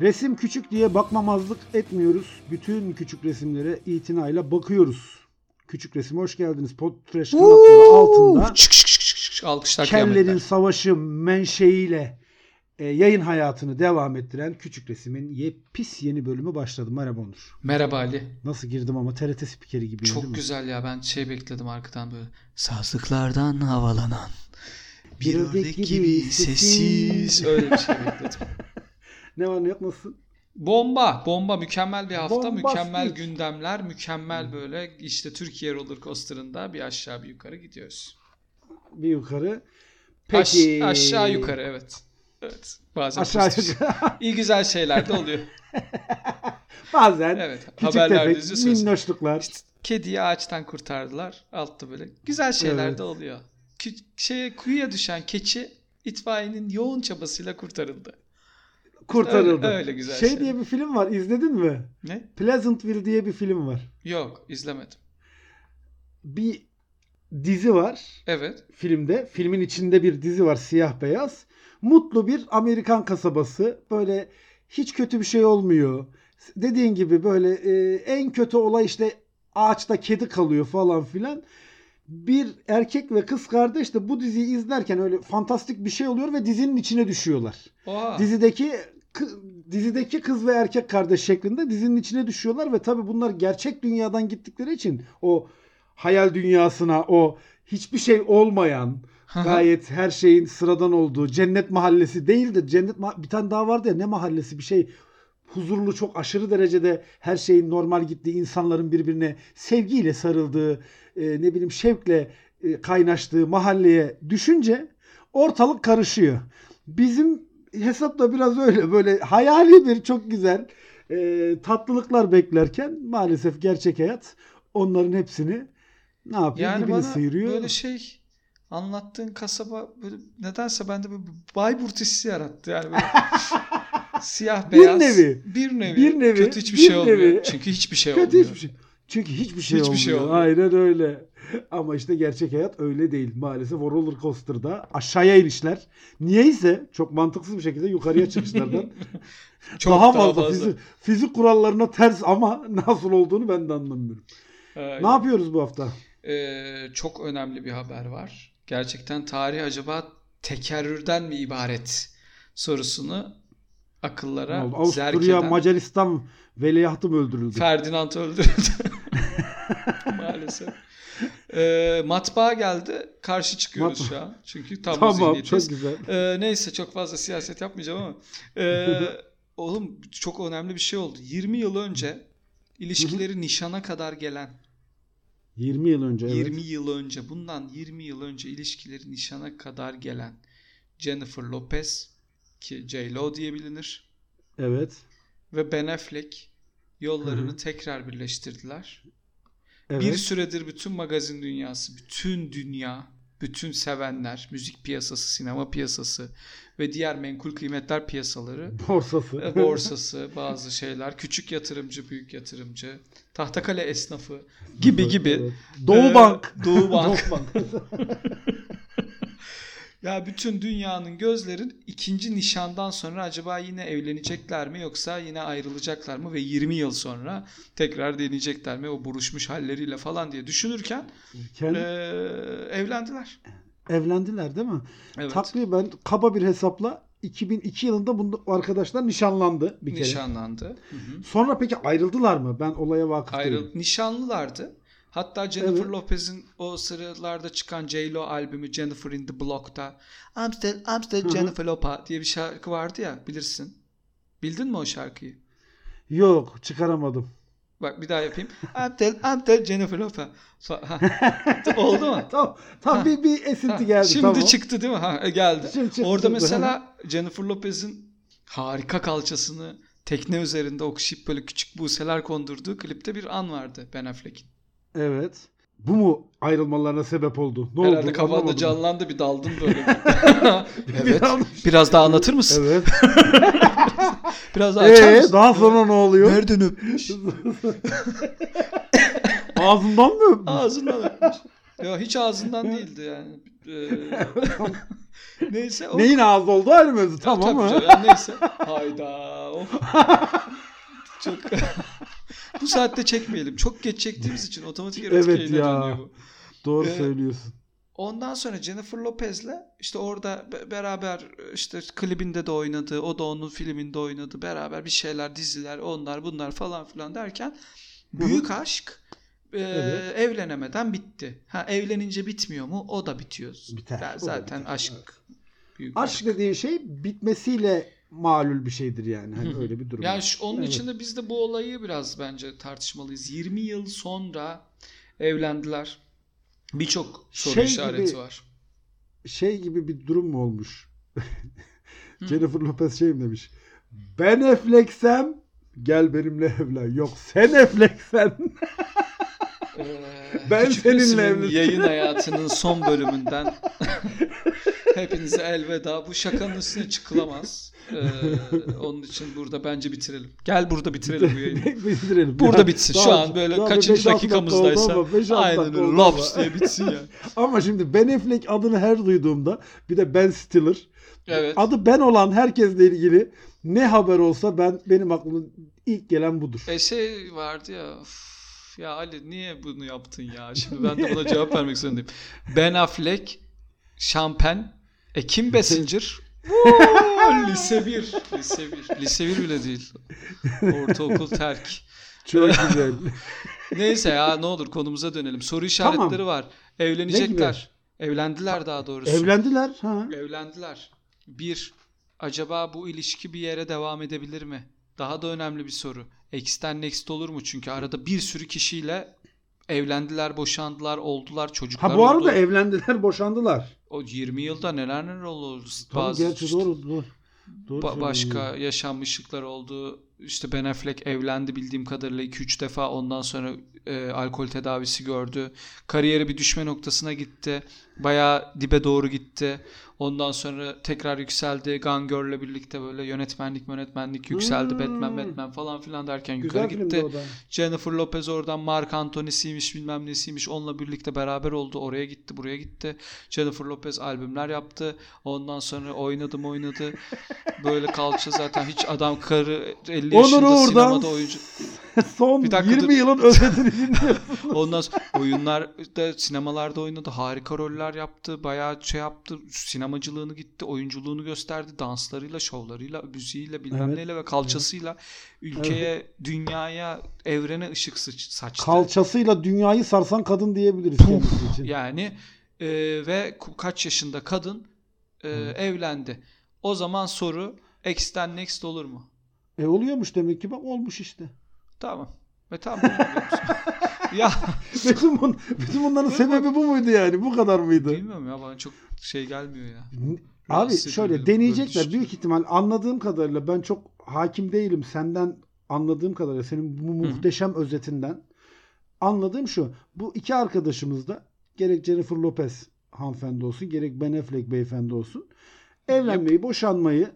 Resim küçük diye bakmamazlık etmiyoruz. Bütün küçük resimlere itinayla bakıyoruz. Küçük resime hoş geldiniz. Potreş kanatları altında Çık çık çık çık. Alkışlar kellerin savaşı menşeiyle e, yayın hayatını devam ettiren Küçük Resim'in yepis yeni bölümü başladı. Merhaba Onur. Merhaba Ali. Nasıl girdim ama TRT spikeri gibi. Çok mi? güzel ya ben şey bekledim arkadan böyle. Sazlıklardan havalanan. Bir ördek ördek gibi sessiz. sesin. Öyle bir şey bekledim. Ne var ne yok nasılsın? Bomba, bomba mükemmel bir hafta, Bombastik. mükemmel gündemler, mükemmel böyle işte Türkiye roller coaster'ında bir aşağı bir yukarı gidiyoruz. Bir yukarı. Aş- Peki. aşağı yukarı evet. Evet. Bazen Aşağı yukarı. İyi güzel şeyler de oluyor. Bazen Evet. küçük Haberlerde tefek minnoşluklar. İşte kediyi ağaçtan kurtardılar. Altta böyle güzel şeyler Evet. de oluyor. Kü- şeye kuyuya düşen keçi itfaiyenin yoğun çabasıyla kurtarıldı. Kurtarıldı. Öyle- öyle güzel şey şey. diye bir film var. İzledin mi? Ne? Pleasantville diye bir film var. Yok, izlemedim. Bir dizi var Evet. filmde. Filmin içinde bir dizi var siyah beyaz. Mutlu bir Amerikan kasabası. Böyle hiç kötü bir şey olmuyor. Dediğin gibi böyle e, en kötü olay işte ağaçta kedi kalıyor falan filan. Bir erkek ve kız kardeş de bu diziyi izlerken öyle fantastik bir şey oluyor ve dizinin içine düşüyorlar. Oha. Dizideki dizideki kız ve erkek kardeş şeklinde dizinin içine düşüyorlar ve tabii bunlar gerçek dünyadan gittikleri için o hayal dünyasına o hiçbir şey olmayan gayet her şeyin sıradan olduğu cennet mahallesi değil de cennet ma- bir tane daha vardı ya ne mahallesi bir şey huzurlu çok aşırı derecede her şeyin normal gittiği insanların birbirine sevgiyle sarıldığı e, ne bileyim şevkle e, kaynaştığı mahalleye düşünce ortalık karışıyor. Bizim hesap da biraz öyle böyle hayali bir çok güzel e, tatlılıklar beklerken maalesef gerçek hayat onların hepsini ne yapıyor yani dibini sıyırıyor. böyle şey anlattığın kasaba böyle nedense bende böyle Bayburt hissi yarattı. Yani böyle siyah Bir beyaz. nevi. Bir nevi. Bir nevi, Kötü hiçbir bir şey olmuyor. nevi. Çünkü hiçbir şey Kötü olmuyor. hiçbir şey. Çünkü hiçbir şey Hiçbir olmuyor. şey olmuyor. Aynen öyle. Ama işte gerçek hayat öyle değil. Maalesef o roller coaster'da aşağıya inişler. Niyeyse çok mantıksız bir şekilde yukarıya çıkışlardan Çok daha fazla, Fizik, fizik kurallarına ters ama nasıl olduğunu ben de anlamıyorum. Aynen. Ne yapıyoruz bu hafta? Ee, çok önemli bir haber var. Gerçekten tarih acaba tekerrürden mi ibaret sorusunu akıllara Ne oldu? zerk Avusturya, eden Macaristan veliahtı mı öldürüldü? Ferdinand öldürüldü. Maalesef. Ee, matbaa geldi. Karşı çıkıyoruz Matbaa. şu an. Çünkü tam tamam zihniyetiz. çok güzel. Ee, neyse çok fazla siyaset yapmayacağım ama. Ee, oğlum çok önemli bir şey oldu. 20 yıl önce ilişkileri nişana kadar gelen 20 yıl önce evet. 20 yıl önce bundan 20 yıl önce ilişkileri nişana kadar gelen Jennifer Lopez ki J-Lo diye bilinir Evet. ve Ben Affleck yollarını Hı hı. tekrar birleştirdiler. Evet. Bir süredir bütün magazin dünyası, bütün dünya, bütün sevenler, müzik piyasası, sinema piyasası ve diğer menkul kıymetler piyasaları borsası. e, borsası, bazı şeyler, küçük yatırımcı, büyük yatırımcı, tahtakale esnafı gibi gibi. Evet. Doğu Ee, Bank. Doğu Bank. Doğu Bank. Ya bütün dünyanın gözlerin ikinci nişandan sonra acaba yine evlenecekler mi yoksa yine ayrılacaklar mı ve 20 yıl sonra tekrar deneyecekler mi o buruşmuş halleriyle falan diye düşünürken Kendi- eee, evlendiler. evlendiler değil mi? Evet. Takriben kaba bir hesapla 2002 yılında bu arkadaşlar nişanlandı bir kere. Nişanlandı. Hı hı. Sonra peki ayrıldılar mı? Ben olaya vakıf Ayrıl değilim. nişanlılardı. Hatta Jennifer Evet. Lopez'in o sıralarda çıkan J-Lo albümü Jennifer in the Block'ta I'm still, I'm still Hı hı. Jennifer Lopez diye bir şarkı vardı ya bilirsin. Bildin mi o şarkıyı? Yok çıkaramadım. Bak bir daha yapayım. I'm still, I'm still Jennifer Lopez. Oldu mu? Tam Ha. bir, bir esinti geldi. Şimdi tamam. çıktı değil mi? Ha, e, geldi. Şimdi çıktı. Orada mesela Jennifer Lopez'in harika kalçasını tekne üzerinde okşayıp böyle küçük buseler kondurduğu klipte bir an vardı Ben Affleck'in. Evet. Bu mu ayrılmalarına sebep oldu? Ne Herhalde oldu? kafanda Anlamadım. canlandı bir daldın böyle. evet. Biraz- Biraz daha anlatır mısın? Evet. Biraz daha açar Ee, mısın? daha sonra ne oluyor? Nereden öpmüş? Ağzından mı öpmüş? Ağzından öpmüş. Ya hiç ağzından değildi yani. Ee, neyse. O... Neyin ağzı oldu ayrı mevzu. Tamam mı? ya neyse. Hayda. Çok bu saatte çekmeyelim. Çok geç çektiğimiz için otomatik erotik Evet yayına ya. dönüyor bu. Doğru Ee, söylüyorsun. Ondan sonra Jennifer Lopez'le işte orada be- beraber işte klibinde de oynadı. O da onun filminde oynadı. Beraber bir şeyler, diziler, onlar bunlar falan filan derken büyük aşk e, Evet. evlenemeden bitti. Ha evlenince bitmiyor mu? O da bitiyor. Biter. Zaten biter, aşk evet. büyük Aşk dediğin şey bitmesiyle malul bir şeydir yani. Hani öyle bir durum. Yani şu- onun Evet. için de biz de bu olayı biraz bence tartışmalıyız. 20 yıl sonra evlendiler. Birçok soru Şey işareti gibi- var. Şey gibi bir durum mu olmuş? Jennifer Lopez şey mi demiş? Ben Affleck'sem gel benimle evlen. Yok sen Affleck'sen. Ee, Ben Küçük seninle evleneceğim. yayın hayatının son bölümünden hepinize elveda. Bu şakanın üstüne çıkılamaz. Ee, onun için burada bence bitirelim. Gel burada bitirelim bu yayını. Bitirelim. Burada Ya, bitsin. daha- Şu an böyle daha kaçıncı 5-6 dakika dakikamızdaysa oldu 5-6 aynen öyle oldu lops diye bitsin ya. Ama şimdi Ben Affleck adını her duyduğumda bir de Ben Stiller. Evet. Adı Ben olan herkesle ilgili ne haber olsa ben benim aklıma ilk gelen budur. E şey vardı ya "Üf, ya Ali niye bunu yaptın ya? Şimdi ben de buna cevap vermek zorundayım. Ben Affleck, Şampen, e Kim Basinger? Oo, lise 1. Lise 1. Lise 1 bile değil. Ortaokul terk. Çok güzel. Neyse ya ne olur konumuza dönelim. Soru işaretleri Tamam. var. Evlenecekler. Evlendiler daha doğrusu. Evlendiler. Ha. Evlendiler. Bir, acaba bu ilişki bir yere devam edebilir mi? Daha da önemli bir soru. X'ten next olur mu? Çünkü arada bir sürü kişiyle evlendiler, boşandılar, oldular, çocuklar Ha bu arada oldu. evlendiler, boşandılar. O 20 yılda neler neler oldu. Tabii Bazı gerçi işte doğru doğru. Doğru ba- başka yaşanmışlıklar oldu. İşte Ben Affleck evlendi bildiğim kadarıyla 2-3 defa ondan sonra e, alkol tedavisi gördü. Kariyeri bir düşme noktasına gitti. Bayağı dibe doğru gitti. Ondan sonra tekrar yükseldi. Gone Girl'le birlikte böyle yönetmenlik yönetmenlik yükseldi. Hmm. Batman Batman falan filan derken Güzel yukarı gitti. Jennifer Lopez oradan Mark Anthony'siymiş bilmem nesiymiş onunla birlikte beraber oldu. Oraya gitti buraya gitti. Jennifer Lopez albümler yaptı. Ondan sonra oynadı mı oynadı. Böyle kalça zaten hiç adam karı 50 Onur yaşında Uğur'dan sinemada oyuncu. Son Bir dakika 20 dur. yılın özetini dinliyorsun. Ondan sonra oyunlarda sinemalarda oynadı. Harika roller yaptı. Bayağı şey yaptı. Sinemacılığını gitti. Oyunculuğunu gösterdi. Danslarıyla, şovlarıyla, müziğiyle bilmem Evet. neyle ve kalçasıyla ülkeye, dünyaya, evrene ışık saçtı. Kalçasıyla dünyayı sarsan kadın diyebiliriz kendisi için. Yani e, ve kaç yaşında kadın e, evlendi. O zaman soru X'ten next olur mu? E oluyormuş demek ki bak olmuş işte. Tamam. Ve tamam. ya. Bütün, bun, bütün bunların sebebi bu muydu yani? Bu kadar mıydı? bilmiyorum ya bana çok şey gelmiyor ya. Abi şöyle deneyecekler. büyük ihtimal anladığım kadarıyla ben çok hakim değilim senden anladığım kadarıyla senin bu muhteşem özetinden. Anladığım şu bu iki arkadaşımız da gerek Jennifer Lopez hanımefendi olsun gerek Ben Affleck beyefendi olsun evlenmeyi boşanmayı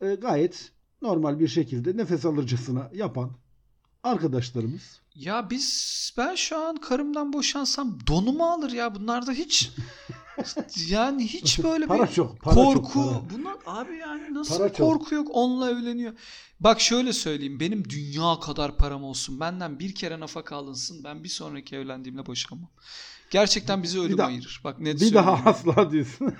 e, gayet normal bir şekilde nefes alırcasına yapan arkadaşlarımız. Ya biz ben şu an karımdan boşansam donumu alır ya bunlarda hiç yani hiç böyle Para bir çok, para korku çok, para. bunlar abi yani nasıl Para bir çok. korku yok onunla evleniyor. Bak şöyle söyleyeyim benim dünya kadar param olsun benden bir kere nafaka alınsın ben bir sonraki evlendiğimde boşanmam. Gerçekten bizi ölüm daha- ayırır. Bak net Bir daha söyleyeyim. asla diyorsun.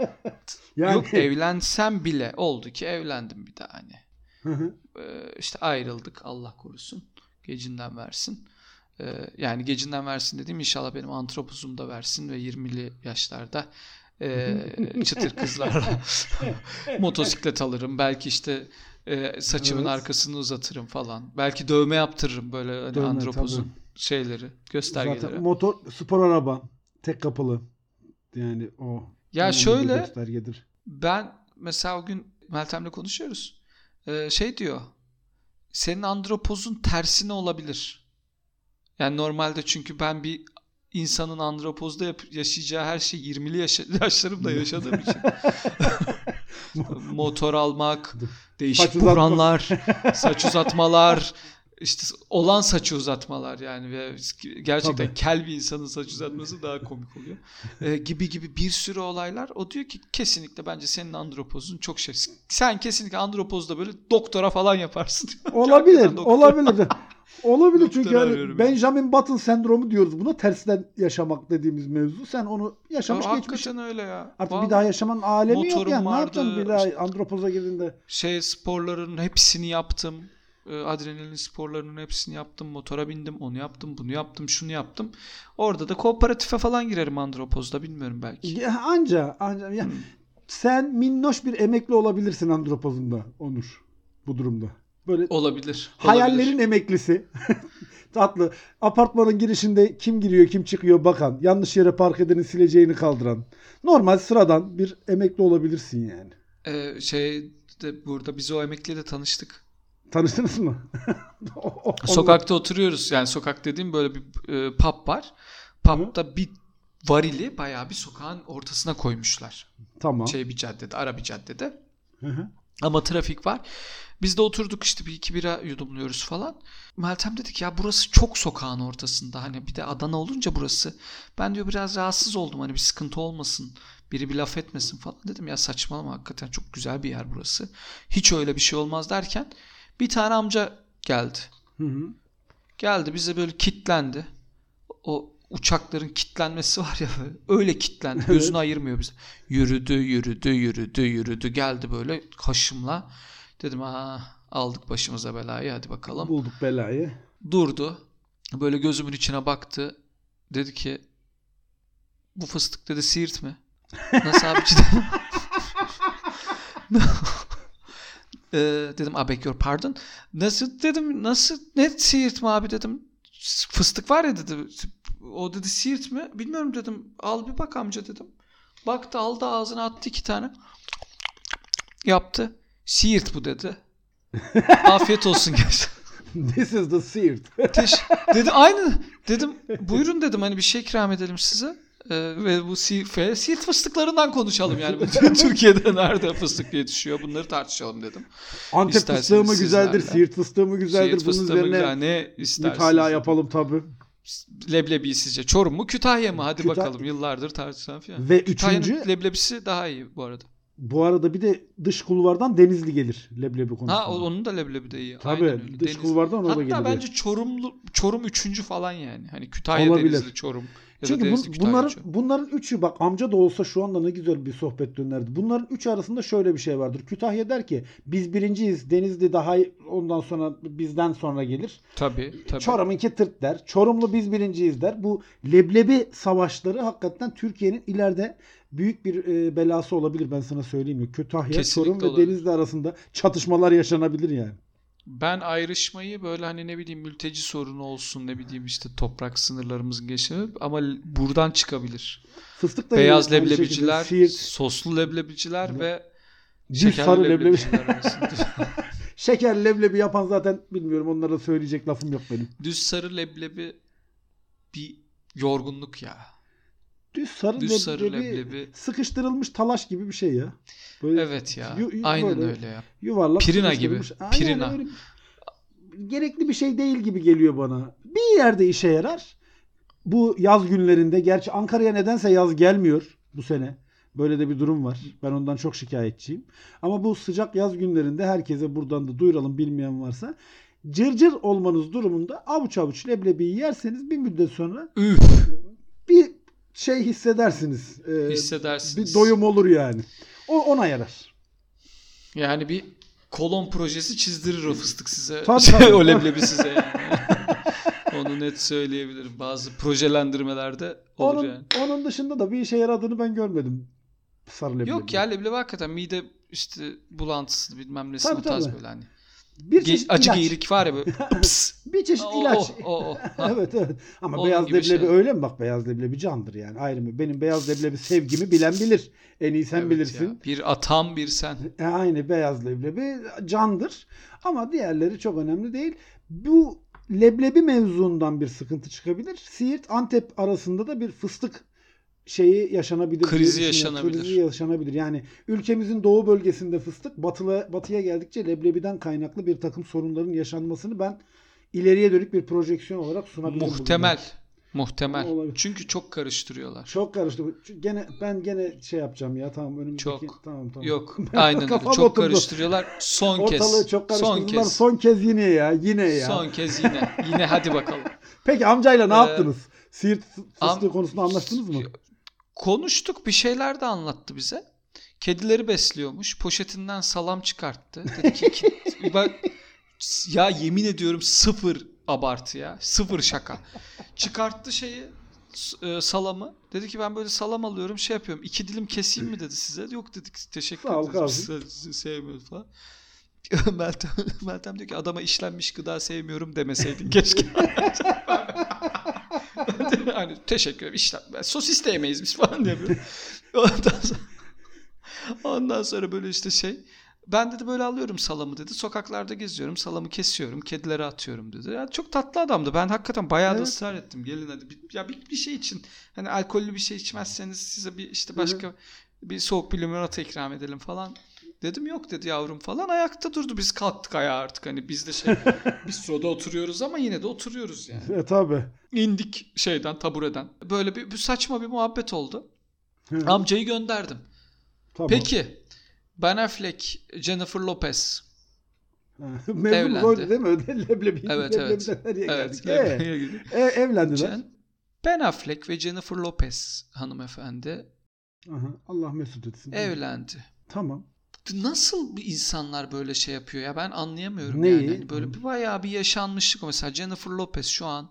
yani Yok evlensem bile oldu ki evlendim bir daha hani. Ee, işte ayrıldık Allah korusun. Gecinden versin. Ee, yani gecinden versin dediğim inşallah benim antropozum da versin ve 20'li yaşlarda e, çıtır kızlarla motosiklet alırım. Belki işte e, saçımın Evet. arkasını uzatırım falan. Belki dövme yaptırırım böyle hani Dövme, antropozun şeyleri, göstergeleri. Zaten motor spor araba tek kapılı. Yani o ya şöyle. Ben mesela o gün Meltem'le konuşuyoruz. Ee, şey diyor. Senin andropozun tersine olabilir. Yani normalde çünkü ben bir insanın andropozda yaşayacağı her şey 20'li yaşa- yaşlarımda yaşadığım için. Motor almak, değişik Saç uzatma. buhranlar, saç uzatmalar, işte olan saçı uzatmalar yani ve gerçekten Tabii. kel bir insanın saç uzatması daha komik oluyor. Ee, gibi gibi bir sürü olaylar. O diyor ki kesinlikle bence senin andropozun çok şey. Sen kesinlikle andropozda böyle doktora falan yaparsın. Olabilir, olabilir. Olabilir çünkü yani Benjamin Button sendromu diyoruz buna. Tersten yaşamak dediğimiz mevzu. Sen onu yaşamış Ya, geçmiş. Hakikaten öyle ya. Artık Vallahi bir daha yaşamanın alemi yok motorum yani. Ne vardı, yapacaksın bir daha işte- andropoza girdiğinde? şey sporların hepsini yaptım. Ee, Adrenalin sporlarının hepsini yaptım. Motora bindim. Onu yaptım. Bunu yaptım. Şunu yaptım. Orada da kooperatife falan girerim andropozda. Bilmiyorum belki. Ya, anca, anca. Ya, Hmm. sen minnoş bir emekli olabilirsin andropozunda Onur bu durumda. Böyle Olabilir. hayallerin olabilir. emeklisi. Tatlı. Apartmanın girişinde kim giriyor kim çıkıyor bakan. Yanlış yere park edenin sileceğini kaldıran. Normal sıradan bir emekli olabilirsin yani. Ee, şey de burada biz o emekliyle tanıştık. Tanıştınız mı? Sokakta oturuyoruz. Yani sokak dediğim böyle bir e, pub var. Pub'da bir varili bayağı bir sokağın ortasına koymuşlar. Tamam. Şey bir caddede, ara bir caddede. Hı hı. Ama trafik var. Biz de oturduk işte bir iki bira yudumluyoruz falan. Meltem dedi ki ya burası çok sokağın ortasında. Hani bir de Adana olunca burası. Ben diyor biraz rahatsız oldum hani bir sıkıntı olmasın. Biri bir laf etmesin falan. Dedim ya saçmalama hakikaten çok güzel bir yer burası. Hiç öyle bir şey olmaz derken bir tane amca geldi. Hı hı. Geldi bize böyle kitlendi. O uçakların kitlenmesi var ya öyle kitlendi. Gözünü ayırmıyor bize. Yürüdü, yürüdü, yürüdü, yürüdü. Geldi böyle kaşımla. Dedim ha aldık başımıza belayı hadi bakalım. Bulduk belayı. Durdu. Böyle gözümün içine baktı. Dedi ki bu fıstık dedi siirt mi? Nasıl abici dedim. Ee, dedim I beg your pardon. Nasıl dedim nasıl ne siirt mi abi dedim. Fıstık var ya dedi. O dedi siirt mi? Bilmiyorum dedim. Al bir bak amca dedim. Baktı aldı ağzına attı iki tane. Yaptı. Siirt bu dedi. Afiyet olsun gerçekten. This is the Siirt. Teş dedi aynı dedim buyurun dedim hani bir şey ikram edelim size. Ee, ve bu Siirt, Siirt fıstıklarından konuşalım yani. Türkiye'de nerede fıstık yetişiyor bunları tartışalım dedim. Antep İsterseniz fıstığı mı güzeldir, sizlerle. Siirt fıstığı mı güzeldir? Siirt Bunun fıstığı mı üzerine güzel, ne mütalaa yapalım tabii. Leblebi sizce Çorum mu Kütahya mı? Hadi Kütah- bakalım yıllardır tartışılan falan. Ve Kütahya'nın üçüncü leblebisi daha iyi bu arada. bu arada bir de dış kulvardan Denizli gelir leblebi konusunda. Ha onun da leblebi de iyi. Tabii Aynen öyle. dış Deniz- kulvardan o da Hatta gelir. bence Çorumlu Çorum üçüncü falan yani. Hani Kütahya Olabilir. Denizli Çorum. Ya Çünkü bu- bunların bunların üçü bak amca da olsa şu anda ne güzel bir sohbet dönerdi. Bunların üçü arasında şöyle bir şey vardır. Kütahya der ki biz birinciyiz. Denizli daha ondan sonra bizden sonra gelir. Tabii tabii. Çorum'unki tırt der. Çorumlu biz birinciyiz der. Bu leblebi savaşları hakikaten Türkiye'nin ileride büyük bir e, belası olabilir ben sana söyleyeyim? Kütahya, Kesinlikle Çorum ve olabilir. Denizli arasında çatışmalar yaşanabilir yani. Ben ayrışmayı böyle hani ne bileyim mülteci sorunu olsun ne bileyim işte toprak sınırlarımızın geçimi ama buradan çıkabilir. Fıstık da Beyaz leblebiciler, şekilde Siirt, soslu leblebiciler ve düz şekerli sarı leblebi. Şeker leblebi yapan zaten bilmiyorum onlara söyleyecek lafım yok benim. Düz sarı leblebi bir yorgunluk ya. Düz sarı, Düz leblebi, sarı leblebi. sıkıştırılmış talaş gibi bir şey ya. Böyle Evet ya. Yu- yu- Aynen böyle öyle ya. yuvarlak Pirina gibi. Aynen Pirina. öyle. Gerekli bir şey değil gibi geliyor bana. Bir yerde işe yarar. Bu yaz günlerinde gerçi Ankara'ya nedense yaz gelmiyor bu sene. Böyle de bir durum var. Ben ondan çok şikayetçiyim. Ama bu sıcak yaz günlerinde herkese buradan da duyuralım bilmeyen varsa. Cırcır olmanız durumunda avuç avuç leblebiyi yerseniz bir müddet sonra Üf şey hissedersiniz. Ee, hissedersiniz. bir doyum olur yani. O ona yarar. Yani bir kolon projesi çizdirir o fıstık size. Tabii, Şey, tabii. o leblebi size yani. Onu net söyleyebilirim. Bazı projelendirmelerde olur Onun, yani. onun dışında da bir işe yaradığını ben görmedim. Sarı leblebi. Yok ya leblebi hakikaten mide işte bulantısı bilmem nesi Tabii, o tarz tabii. böyle hani. Bir Ge- çeşit acı ilaç. geyirik var ya böyle. Bir çeşit ilaç. o, o, o. Ha. evet evet. Ama Onun beyaz leblebi şey. öyle mi? Bak beyaz leblebi candır yani. Ayrı mı? Benim beyaz leblebi sevgimi bilen bilir. En iyi sen Evet bilirsin. ya. Bir atam bir sen. E, aynı beyaz leblebi candır. Ama diğerleri çok önemli değil. Bu leblebi mevzundan bir sıkıntı çıkabilir. Siirt Antep arasında da bir fıstık şeyi yaşanabilir. Krizi yaşanabilir. Krizi yaşanabilir. Yani ülkemizin doğu bölgesinde fıstık batılı, batıya geldikçe leblebiden kaynaklı bir takım sorunların yaşanmasını ben ileriye dönük bir projeksiyon olarak sunabilirim. bugün Muhtemel. belki. Muhtemel. Olabilir. Çünkü çok karıştırıyorlar. Çok karıştı. Gene ben gene şey yapacağım ya tamam önümüzdeki Çok. tamam tamam. Yok. Ben- Aynen öyle. Çok karıştırıyorlar. Son kez. Ortalığı çok son kez. Son kez yine ya. Yine ya. Son kez yine. Yine hadi bakalım. Peki amcayla ne Ee, yaptınız? Siirt fıstığı am- konusunda anlaştınız mı? Konuştuk bir şeyler de anlattı bize. Kedileri besliyormuş. Poşetinden salam çıkarttı. Dedi ki ki- bak ya yemin ediyorum sıfır abartı ya. Sıfır şaka. Çıkarttı şeyi e, salamı. Dedi ki ben böyle salam alıyorum şey yapıyorum. İki dilim keseyim mi dedi size. Yok dedik teşekkür ederiz. Biz sevmiyoruz falan. Meltem, Meltem diyor ki adama işlenmiş gıda sevmiyorum demeseydin keşke. hani teşekkür ederim işlem. Sosis de yemeyiz biz falan diye böyle. Ondan sonra, ondan sonra böyle işte şey. Ben dedi böyle alıyorum salamı dedi. Sokaklarda geziyorum. Salamı kesiyorum. Kedilere atıyorum dedi. Yani çok tatlı adamdı. Ben hakikaten bayağı da Evet. ısrar ettim. Gelin hadi. Bir, ya bir, bir şey için. Hani alkollü bir şey içmezseniz size bir işte başka bir soğuk bir limonata ikram edelim falan. Dedim yok dedi yavrum falan. Ayakta durdu. Biz kalktık ayağa artık. Hani biz de şey biz soda oturuyoruz ama yine de oturuyoruz yani. E tabi. İndik şeyden tabureden. Böyle bir, bir saçma bir muhabbet oldu. Amcayı gönderdim. Tamam. Peki Ben Affleck, Jennifer Lopez. Evlendi. oydu değil mi? Leblebi. Evet, evet. nereye Evet. geldik? E, Lebleb'ye gidiyor. e, evlendiler. Jen- Ben Affleck ve Jennifer Lopez hanımefendi Aha, Allah mesut etsin. evlendi. Tamam. Nasıl bir insanlar böyle şey yapıyor ya ben anlayamıyorum Neyi? yani. Hani böyle bir bayağı bir yaşanmışlık o. Mesela Jennifer Lopez şu an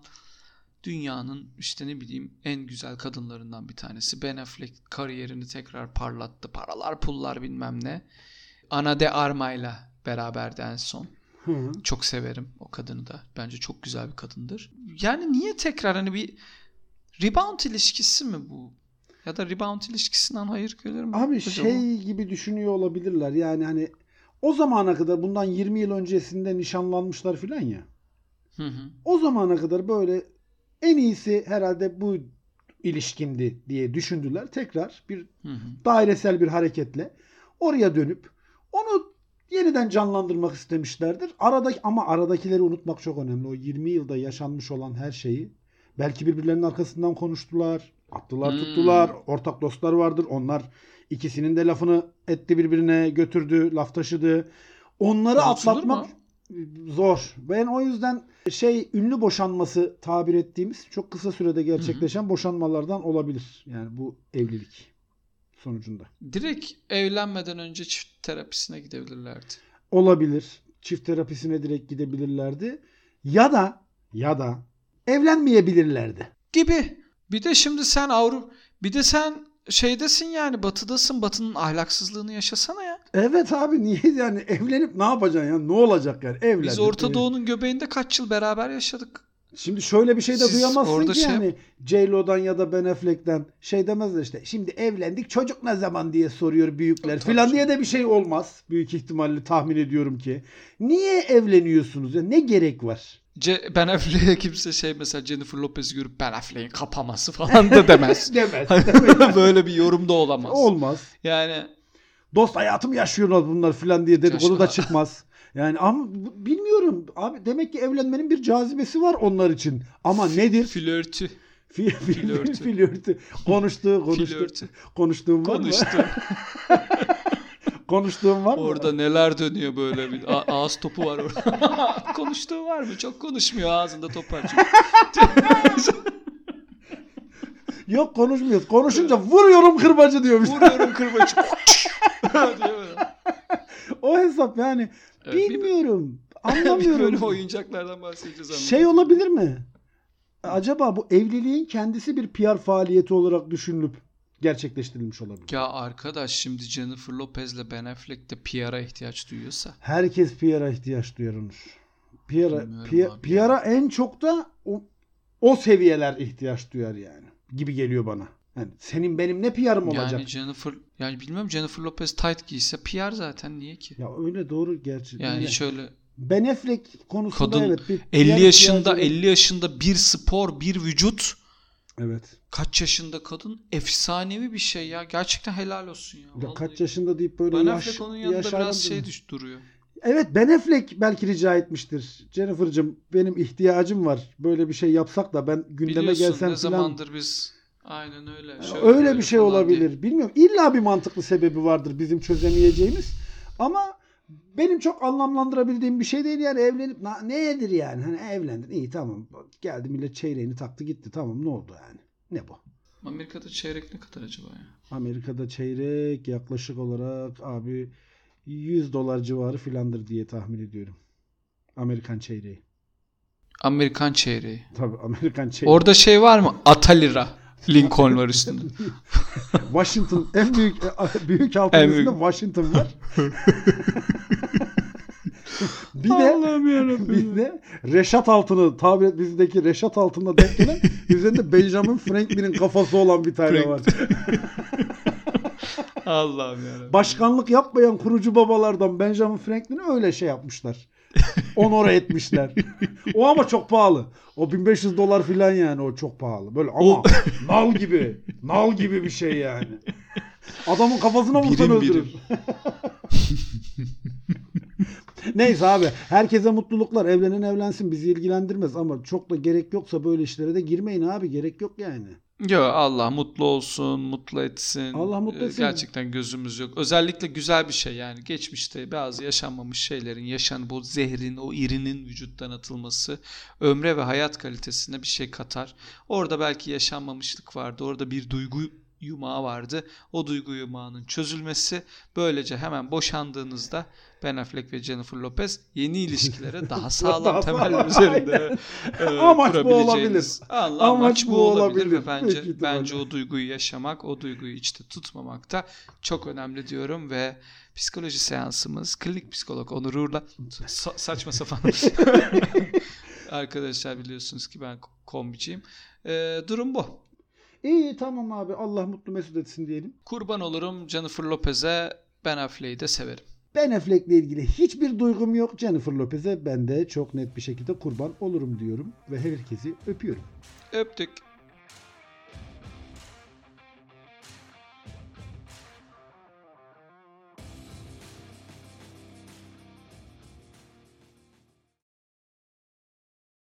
dünyanın işte ne bileyim en güzel kadınlarından bir tanesi. Ben Affleck kariyerini tekrar parlattı. Paralar pullar bilmem ne. Ana de Arma'yla beraberdi en son. Hı hı. Çok severim o kadını da. Bence çok güzel bir kadındır. Yani niye tekrar hani bir rebound ilişkisi mi bu? Ya da rebound ilişkisinden hayır gelir mi? Abi acaba? şey gibi düşünüyor olabilirler. Yani hani o zamana kadar bundan 20 yıl öncesinde nişanlanmışlar filan ya. Hı hı. O zamana kadar böyle en iyisi herhalde bu ilişkindi diye düşündüler. Tekrar bir Hı hı. dairesel bir hareketle oraya dönüp onu yeniden canlandırmak istemişlerdir. Aradaki ama aradakileri unutmak çok önemli. O 20 yılda yaşanmış olan her şeyi belki birbirlerinin arkasından konuştular, attılar, Hmm. tuttular. Ortak dostlar vardır. Onlar ikisinin de lafını etti birbirine götürdü, laf taşıdı. Onları Unutulur atlatmak zor. Ben o yüzden şey ünlü boşanması tabir ettiğimiz çok kısa sürede gerçekleşen boşanmalardan olabilir. Yani bu evlilik sonucunda. Direkt evlenmeden önce çift terapisine gidebilirlerdi. Olabilir. Çift terapisine direkt gidebilirlerdi. Ya da ya da evlenmeyebilirlerdi. Gibi. Bir de şimdi sen Avrupa bir de sen şeydesin yani batıdasın. Batının ahlaksızlığını yaşasana ya. Evet abi niye yani evlenip ne yapacaksın ya? Ne olacak yani? Evlen. Biz Orta Doğu'nun göbeğinde kaç yıl beraber yaşadık. Şimdi şöyle bir şey de Siz duyamazsın orada ki şey- yani J-Lo'dan ya da Ben Affleck'ten şey demezler işte. Şimdi evlendik çocuk ne zaman diye soruyor büyükler Tabii filan diye de bir şey olmaz. Büyük ihtimalle tahmin ediyorum ki. Niye evleniyorsunuz ya? Ne gerek var? Ce- ben Affleck'e kimse şey mesela Jennifer Lopez'i görüp Ben Affleck'in kapaması falan da demez. Demez. Böyle bir yorum da olamaz. Olmaz. Yani Dost hayatım yaşıyorlar bunlar filan diye dedikodu da Yaşa- çıkmaz. Yani ama bilmiyorum abi demek ki evlenmenin bir cazibesi var onlar için. Ama nedir? flörtü. Flörtü. Flörtü. Konuştuğu, konuştuğu. Flörtü. Konuştuğum var mı? Konuştu. Konuştuğum var mı? Orada neler dönüyor böyle bir a- ağız topu var orada. Konuştuğu var mı? Çok konuşmuyor ağzında top var çünkü. Yok konuşmuyoruz. Konuşunca vuruyorum kırbacı diyormuş. Vuruyorum kırbacı. o hesap yani bilmiyorum. Anlamıyorum. böyle oyuncaklardan bahsedeceğiz anladım. şey olabilir mi? Acaba bu evliliğin kendisi bir PR faaliyeti olarak düşünülüp gerçekleştirilmiş olabilir. Ya arkadaş şimdi Jennifer Lopez'le Ben Affleck de PR'a ihtiyaç duyuyorsa. Herkes PR'a ihtiyaç duyar Onur. PR'a, Bilmiyorum P- abi PR'a en çok da o, o seviyeler ihtiyaç duyar yani. Gibi geliyor bana. Yani senin benim ne PR'ım olacak? Yani Jennifer yani bilmiyorum Jennifer Lopez tight giyse PR zaten niye ki? Ya öyle doğru gerçi. Yani Yani hiç öyle Ben Affleck konusunda Kadın evet. Bir 50 PR yaşında ihtiyacı var. 50 yaşında bir spor, bir vücut. Evet. Kaç yaşında kadın? Efsanevi bir şey ya. Gerçekten helal olsun ya. Ya vallahi. kaç yaşında deyip böyle Ben yaş, Affleck onun yanında biraz şey düş duruyor. Evet Ben Affleck belki rica etmiştir. Jennifer'cığım benim ihtiyacım var. Böyle bir şey yapsak da ben gündeme Biliyorsun gelsem ne falan. zamandır biz aynen öyle. şöyle Öyle bir şey olabilir. diye. Bilmiyorum. İlla bir mantıklı sebebi vardır bizim çözemeyeceğimiz. Ama benim çok anlamlandırabildiğim bir şey değil yani evlenip nedir yani? Hani evlendin iyi tamam. Geldi millet çeyreğini taktı gitti. Tamam ne oldu yani? Ne bu? Amerika'da çeyrek ne kadar acaba ya? Amerika'da çeyrek yaklaşık olarak abi 100 dolar civarı filandır diye tahmin ediyorum. Amerikan çeyreği. Amerikan çeyreği. Tabii Amerikan çeyreği. Orada şey var mı? Atalira. Lincoln var üstünde. Washington en büyük e, büyük büyük. Washington var. bir de bir de Reşat altını tabir et bizdeki Reşat altına denk gelen üzerinde Benjamin Franklin'in kafası olan bir tane var. Allah'ım yarabbim. Başkanlık yapmayan kurucu babalardan Benjamin Franklin'i öyle şey yapmışlar. Onore etmişler. O ama çok pahalı. O 1500 dolar filan yani o çok pahalı. Böyle ama O- nal gibi. Nal gibi bir şey yani. Adamın kafasına vursan Birim öldürür. birim. Neyse abi herkese mutluluklar. Evlenen evlensin bizi ilgilendirmez ama çok da gerek yoksa böyle işlere de girmeyin abi. Gerek yok yani. Yo Allah mutlu olsun, mutlu etsin. Allah mutlu Ee, etsin. Gerçekten gözümüz yok. Özellikle güzel bir şey yani. Geçmişte bazı yaşanmamış şeylerin, yaşan bu zehrin, o irinin vücuttan atılması ömre ve hayat kalitesine bir şey katar. Orada belki yaşanmamışlık vardı. Orada bir duygu yumağı vardı. O duygu yumağının çözülmesi böylece hemen boşandığınızda Ben Affleck ve Jennifer Lopez yeni ilişkilere daha sağlam Daha temeller üzerinde e, Amaç bu kurabileceğiniz- Allah, Amaç amaç, bu olabilir, olabilir. ve bence bence o duyguyu yaşamak, o duyguyu içte tutmamak da çok önemli diyorum ve psikoloji seansımız klinik psikolog Onur Uğur'la Sa- saçma sapan arkadaşlar biliyorsunuz ki ben kombiciyim. E, durum bu. İyi tamam abi Allah mutlu mesut etsin diyelim. Kurban olurum Jennifer Lopez'e Ben Affleck'i de severim. Ben Affleck'le ilgili hiçbir duygum yok. Jennifer Lopez'e ben de çok net bir şekilde kurban olurum diyorum ve herkesi öpüyorum. Öptük.